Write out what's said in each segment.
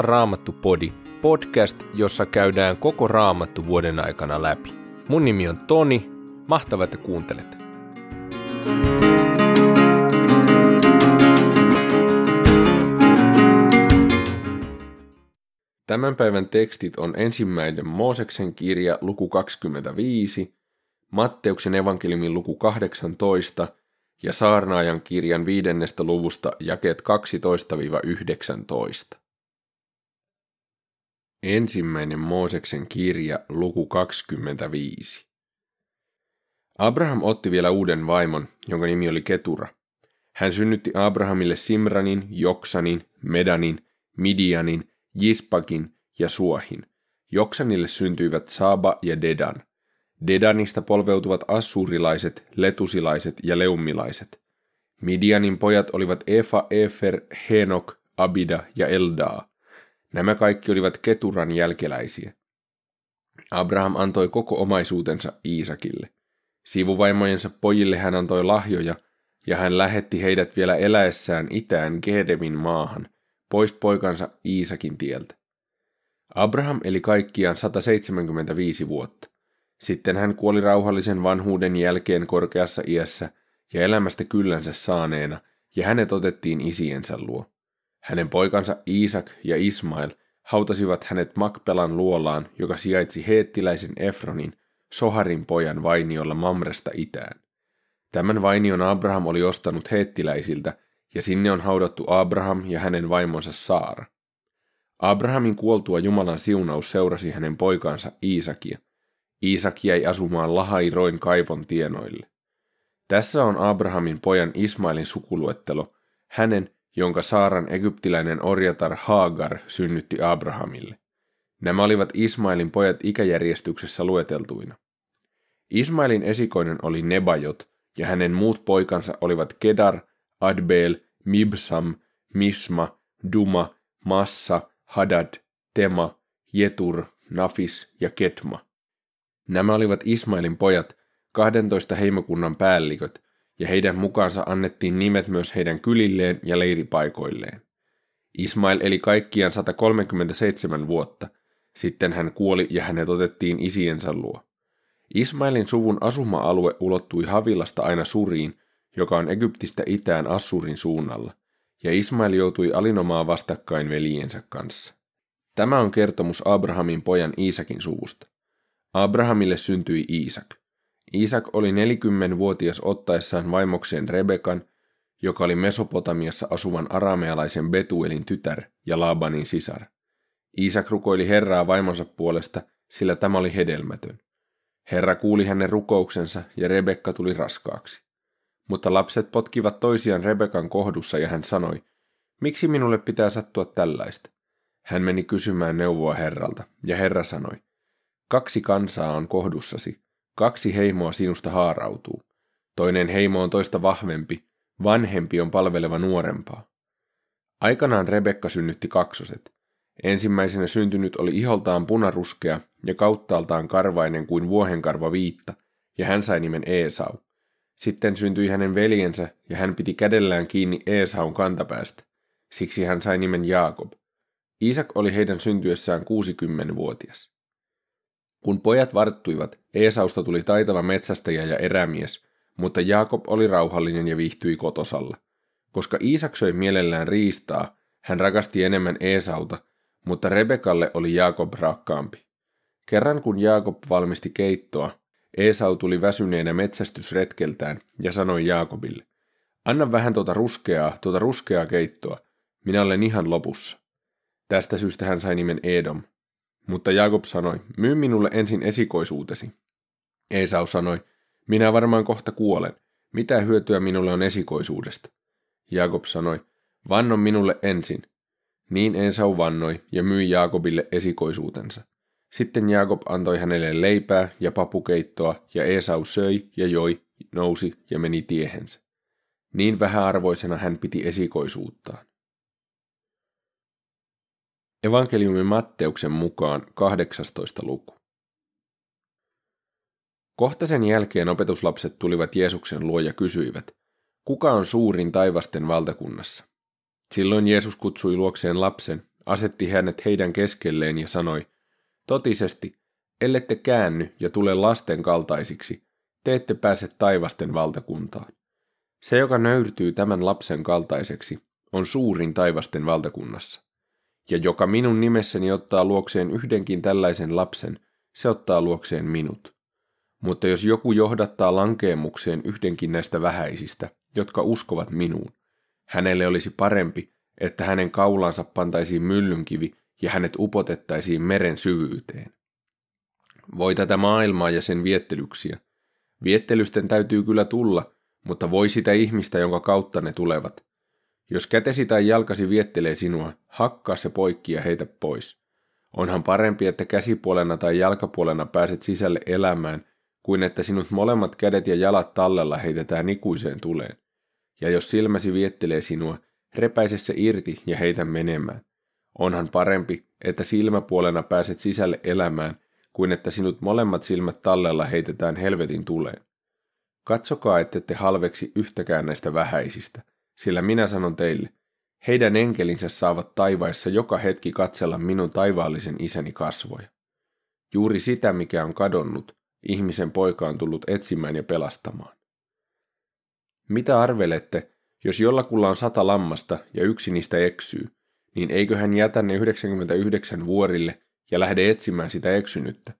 on Raamattu Podi, podcast, jossa käydään koko Raamattu vuoden aikana läpi. Mun nimi on Toni, mahtavaa, että kuuntelet. Tämän päivän tekstit on ensimmäinen Mooseksen kirja luku 25, Matteuksen evankeliumin luku 18 ja Saarnaajan kirjan viidennestä luvusta jakeet 12-19. Ensimmäinen Mooseksen kirja, luku 25. Abraham otti vielä uuden vaimon, jonka nimi oli Ketura. Hän synnytti Abrahamille Simranin, Joksanin, Medanin, Midianin, Jispakin ja Suohin. Joksanille syntyivät Saba ja Dedan. Dedanista polveutuvat assuurilaiset, letusilaiset ja leumilaiset. Midianin pojat olivat Efa, Efer, Henok, Abida ja Eldaa. Nämä kaikki olivat Keturan jälkeläisiä. Abraham antoi koko omaisuutensa Iisakille. Sivuvaimojensa pojille hän antoi lahjoja, ja hän lähetti heidät vielä eläessään itään Gedemin maahan, pois poikansa Iisakin tieltä. Abraham eli kaikkiaan 175 vuotta. Sitten hän kuoli rauhallisen vanhuuden jälkeen korkeassa iässä ja elämästä kyllänsä saaneena, ja hänet otettiin isiensä luo. Hänen poikansa Iisak ja Ismail hautasivat hänet Makpelan luolaan, joka sijaitsi heettiläisen Efronin, Soharin pojan vainiolla Mamresta itään. Tämän vainion Abraham oli ostanut heettiläisiltä, ja sinne on haudattu Abraham ja hänen vaimonsa Saara. Abrahamin kuoltua Jumalan siunaus seurasi hänen poikaansa Iisakia. Iisak jäi asumaan Lahairoin kaivon tienoille. Tässä on Abrahamin pojan Ismailin sukuluettelo, hänen jonka Saaran egyptiläinen orjatar Haagar synnytti Abrahamille. Nämä olivat Ismailin pojat ikäjärjestyksessä lueteltuina. Ismailin esikoinen oli Nebajot, ja hänen muut poikansa olivat Kedar, Adbeel, Mibsam, Misma, Duma, Massa, Hadad, Tema, Jetur, Nafis ja Ketma. Nämä olivat Ismailin pojat, 12 heimokunnan päälliköt, ja heidän mukaansa annettiin nimet myös heidän kylilleen ja leiripaikoilleen. Ismail eli kaikkiaan 137 vuotta, sitten hän kuoli ja hänet otettiin isiensä luo. Ismailin suvun asuma-alue ulottui Havilasta aina Suriin, joka on Egyptistä itään Assurin suunnalla, ja Ismail joutui alinomaa vastakkain veljiensä kanssa. Tämä on kertomus Abrahamin pojan Iisakin suvusta. Abrahamille syntyi Iisak. Isak oli 40-vuotias ottaessaan vaimokseen Rebekan, joka oli Mesopotamiassa asuvan aramealaisen Betuelin tytär ja Laabanin sisar. Isak rukoili Herraa vaimonsa puolesta, sillä tämä oli hedelmätön. Herra kuuli hänen rukouksensa ja Rebekka tuli raskaaksi. Mutta lapset potkivat toisiaan Rebekan kohdussa ja hän sanoi, miksi minulle pitää sattua tällaista? Hän meni kysymään neuvoa Herralta, ja Herra sanoi, kaksi kansaa on kohdussasi, Kaksi heimoa sinusta haarautuu. Toinen heimo on toista vahvempi, vanhempi on palveleva nuorempaa. Aikanaan Rebekka synnytti kaksoset. Ensimmäisenä syntynyt oli iholtaan punaruskea ja kauttaaltaan karvainen kuin vuohenkarva viitta, ja hän sai nimen Eesau. Sitten syntyi hänen veljensä, ja hän piti kädellään kiinni Eesaun kantapäästä. Siksi hän sai nimen Jaakob. Isak oli heidän syntyessään 60-vuotias. Kun pojat varttuivat, Eesausta tuli taitava metsästäjä ja erämies, mutta Jaakob oli rauhallinen ja viihtyi kotosalla. Koska Iisak söi mielellään riistaa, hän rakasti enemmän Eesauta, mutta Rebekalle oli Jaakob rakkaampi. Kerran kun Jaakob valmisti keittoa, Eesau tuli väsyneenä metsästysretkeltään ja sanoi Jaakobille, anna vähän tuota ruskeaa, tuota ruskeaa keittoa, minä olen ihan lopussa. Tästä syystä hän sai nimen Edom. Mutta Jaakob sanoi, myy minulle ensin esikoisuutesi. Esau sanoi, minä varmaan kohta kuolen. Mitä hyötyä minulle on esikoisuudesta? Jaakob sanoi, vanno minulle ensin. Niin Esau vannoi ja myi Jaakobille esikoisuutensa. Sitten Jaakob antoi hänelle leipää ja papukeittoa, ja Esau söi ja joi, nousi ja meni tiehensä. Niin vähäarvoisena hän piti esikoisuuttaan. Evankeliumin Matteuksen mukaan 18. luku. Kohta sen jälkeen opetuslapset tulivat Jeesuksen luo ja kysyivät, kuka on suurin taivasten valtakunnassa? Silloin Jeesus kutsui luokseen lapsen, asetti hänet heidän keskelleen ja sanoi, Totisesti, ellette käänny ja tule lasten kaltaisiksi, te ette pääse taivasten valtakuntaan. Se, joka nöyrtyy tämän lapsen kaltaiseksi, on suurin taivasten valtakunnassa. Ja joka minun nimessäni ottaa luokseen yhdenkin tällaisen lapsen, se ottaa luokseen minut. Mutta jos joku johdattaa lankeemukseen yhdenkin näistä vähäisistä, jotka uskovat minuun, hänelle olisi parempi, että hänen kaulansa pantaisiin myllynkivi ja hänet upotettaisiin meren syvyyteen. Voi tätä maailmaa ja sen viettelyksiä. Viettelysten täytyy kyllä tulla, mutta voi sitä ihmistä, jonka kautta ne tulevat. Jos kätesi tai jalkasi viettelee sinua, hakkaa se poikki ja heitä pois. Onhan parempi, että käsipuolena tai jalkapuolena pääset sisälle elämään, kuin että sinut molemmat kädet ja jalat tallella heitetään ikuiseen tuleen. Ja jos silmäsi viettelee sinua, repäise se irti ja heitä menemään. Onhan parempi, että silmäpuolena pääset sisälle elämään, kuin että sinut molemmat silmät tallella heitetään helvetin tuleen. Katsokaa, ette te halveksi yhtäkään näistä vähäisistä, sillä minä sanon teille, heidän enkelinsä saavat taivaissa joka hetki katsella minun taivaallisen isäni kasvoja. Juuri sitä, mikä on kadonnut, ihmisen poika on tullut etsimään ja pelastamaan. Mitä arvelette, jos jollakulla on sata lammasta ja yksi niistä eksyy, niin eikö hän jätä ne 99 vuorille ja lähde etsimään sitä eksynyttä?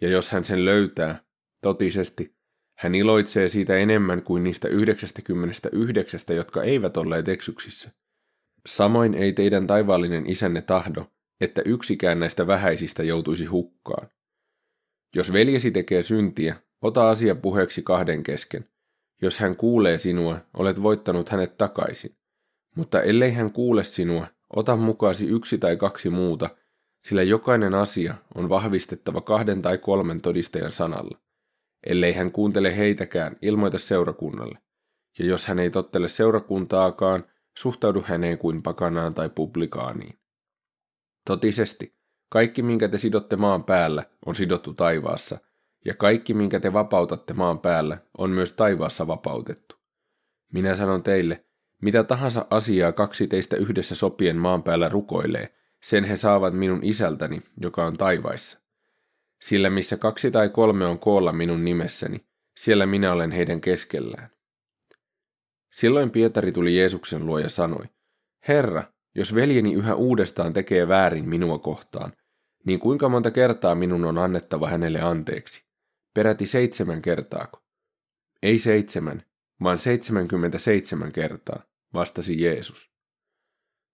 Ja jos hän sen löytää, totisesti, hän iloitsee siitä enemmän kuin niistä 99, jotka eivät olleet eksyksissä. Samoin ei teidän taivaallinen isänne tahdo, että yksikään näistä vähäisistä joutuisi hukkaan. Jos veljesi tekee syntiä, ota asia puheeksi kahden kesken. Jos hän kuulee sinua, olet voittanut hänet takaisin. Mutta ellei hän kuule sinua, ota mukaasi yksi tai kaksi muuta, sillä jokainen asia on vahvistettava kahden tai kolmen todistajan sanalla. Ellei hän kuuntele heitäkään, ilmoita seurakunnalle. Ja jos hän ei tottele seurakuntaakaan, suhtaudu häneen kuin pakanaan tai publikaaniin. Totisesti, kaikki minkä te sidotte maan päällä on sidottu taivaassa, ja kaikki minkä te vapautatte maan päällä on myös taivaassa vapautettu. Minä sanon teille, mitä tahansa asiaa kaksi teistä yhdessä sopien maan päällä rukoilee, sen he saavat minun isältäni, joka on taivaissa. Sillä missä kaksi tai kolme on koolla minun nimessäni, siellä minä olen heidän keskellään. Silloin Pietari tuli Jeesuksen luo ja sanoi, Herra, jos veljeni yhä uudestaan tekee väärin minua kohtaan, niin kuinka monta kertaa minun on annettava hänelle anteeksi? Peräti seitsemän kertaako? Ei seitsemän, vaan seitsemänkymmentäseitsemän kertaa, vastasi Jeesus.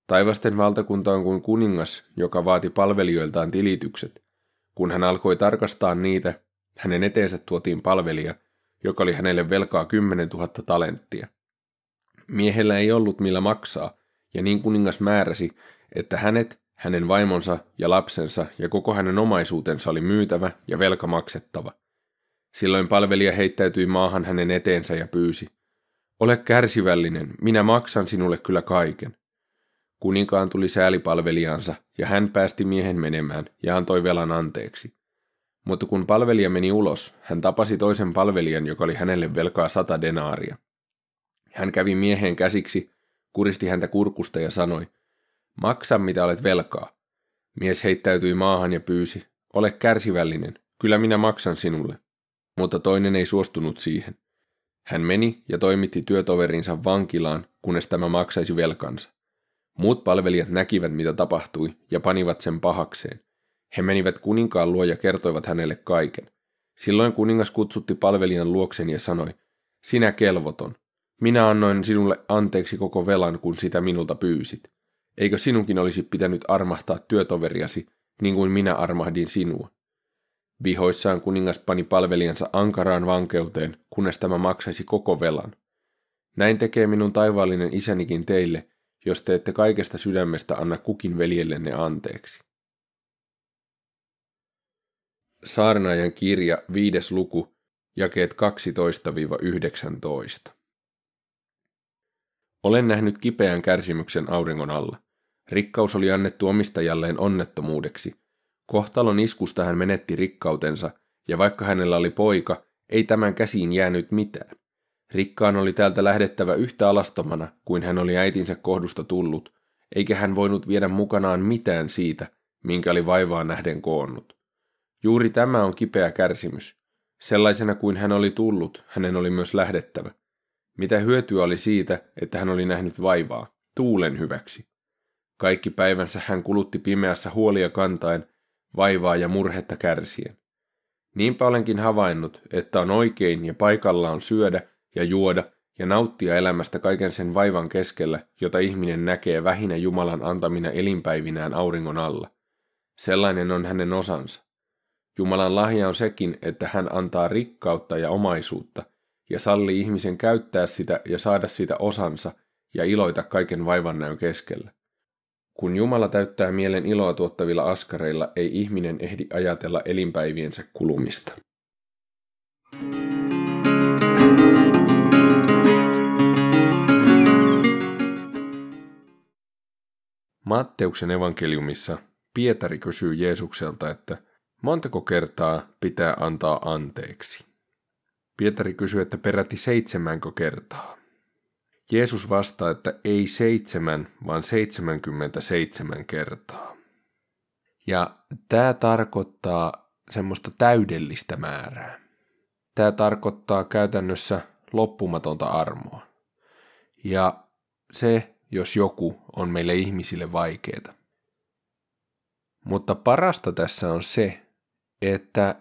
Taivasten valtakunta on kuin kuningas, joka vaati palvelijoiltaan tilitykset. Kun hän alkoi tarkastaa niitä, hänen eteensä tuotiin palvelija, joka oli hänelle velkaa kymmenen tuhatta talenttia. Miehellä ei ollut millä maksaa, ja niin kuningas määräsi, että hänet, hänen vaimonsa ja lapsensa ja koko hänen omaisuutensa oli myytävä ja velka maksettava. Silloin palvelija heittäytyi maahan hänen eteensä ja pyysi, ole kärsivällinen, minä maksan sinulle kyllä kaiken. Kuninkaan tuli säälipalvelijansa, ja hän päästi miehen menemään ja antoi velan anteeksi. Mutta kun palvelija meni ulos, hän tapasi toisen palvelijan, joka oli hänelle velkaa sata denaaria. Hän kävi miehen käsiksi, kuristi häntä kurkusta ja sanoi, maksa mitä olet velkaa. Mies heittäytyi maahan ja pyysi, ole kärsivällinen, kyllä minä maksan sinulle. Mutta toinen ei suostunut siihen. Hän meni ja toimitti työtoverinsa vankilaan, kunnes tämä maksaisi velkansa. Muut palvelijat näkivät, mitä tapahtui, ja panivat sen pahakseen. He menivät kuninkaan luo ja kertoivat hänelle kaiken. Silloin kuningas kutsutti palvelijan luoksen ja sanoi, sinä kelvoton, minä annoin sinulle anteeksi koko velan, kun sitä minulta pyysit. Eikö sinunkin olisi pitänyt armahtaa työtoveriasi, niin kuin minä armahdin sinua? Vihoissaan kuningas pani palvelijansa ankaraan vankeuteen, kunnes tämä maksaisi koko velan. Näin tekee minun taivaallinen isänikin teille, jos te ette kaikesta sydämestä anna kukin veljellenne anteeksi. Saarnaajan kirja, viides luku, jakeet 12-19. Olen nähnyt kipeän kärsimyksen auringon alla. Rikkaus oli annettu omistajalleen onnettomuudeksi. Kohtalon iskusta hän menetti rikkautensa, ja vaikka hänellä oli poika, ei tämän käsiin jäänyt mitään. Rikkaan oli täältä lähdettävä yhtä alastomana kuin hän oli äitinsä kohdusta tullut, eikä hän voinut viedä mukanaan mitään siitä, minkä oli vaivaa nähden koonnut. Juuri tämä on kipeä kärsimys. Sellaisena kuin hän oli tullut, hänen oli myös lähdettävä. Mitä hyötyä oli siitä, että hän oli nähnyt vaivaa, tuulen hyväksi? Kaikki päivänsä hän kulutti pimeässä huolia kantaen, vaivaa ja murhetta kärsien. Niinpä olenkin havainnut, että on oikein ja paikallaan syödä ja juoda ja nauttia elämästä kaiken sen vaivan keskellä, jota ihminen näkee vähinä Jumalan antamina elinpäivinään auringon alla. Sellainen on hänen osansa. Jumalan lahja on sekin, että hän antaa rikkautta ja omaisuutta, ja sallii ihmisen käyttää sitä ja saada sitä osansa ja iloita kaiken vaivannäön keskellä. Kun Jumala täyttää mielen iloa tuottavilla askareilla, ei ihminen ehdi ajatella elinpäiviensä kulumista. Matteuksen evankeliumissa Pietari kysyy Jeesukselta, että montako kertaa pitää antaa anteeksi. Pietari kysyy, että peräti seitsemänkö kertaa. Jeesus vastaa, että ei seitsemän, vaan 77 kertaa. Ja tämä tarkoittaa semmoista täydellistä määrää. Tämä tarkoittaa käytännössä loppumatonta armoa. Ja se, jos joku, on meille ihmisille vaikeaa. Mutta parasta tässä on se, että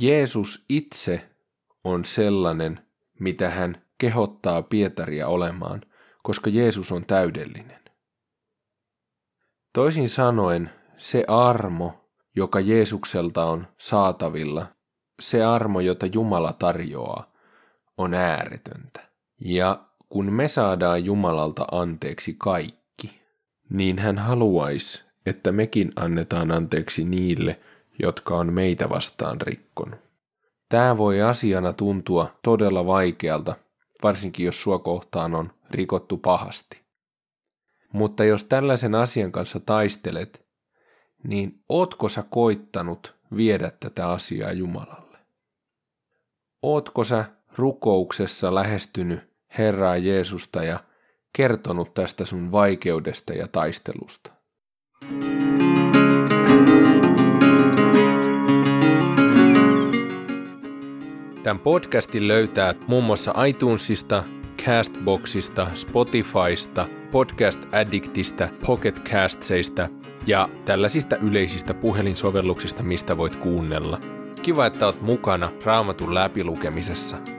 Jeesus itse on sellainen, mitä hän kehottaa Pietaria olemaan, koska Jeesus on täydellinen. Toisin sanoen, se armo, joka Jeesukselta on saatavilla, se armo, jota Jumala tarjoaa, on ääretöntä. Ja kun me saadaan Jumalalta anteeksi kaikki, niin hän haluaisi, että mekin annetaan anteeksi niille, jotka on meitä vastaan rikkonut. Tämä voi asiana tuntua todella vaikealta, varsinkin jos sua kohtaan on rikottu pahasti. Mutta jos tällaisen asian kanssa taistelet, niin ootko sä koittanut viedä tätä asiaa Jumalalle? Ootko sä rukouksessa lähestynyt Herraa Jeesusta ja kertonut tästä sun vaikeudesta ja taistelusta? Tämän podcastin löytää muun muassa iTunesista, Castboxista, Spotifysta, Podcast Addictista, Pocket Castseista ja tällaisista yleisistä puhelinsovelluksista, mistä voit kuunnella. Kiva, että oot mukana Raamatun läpilukemisessa.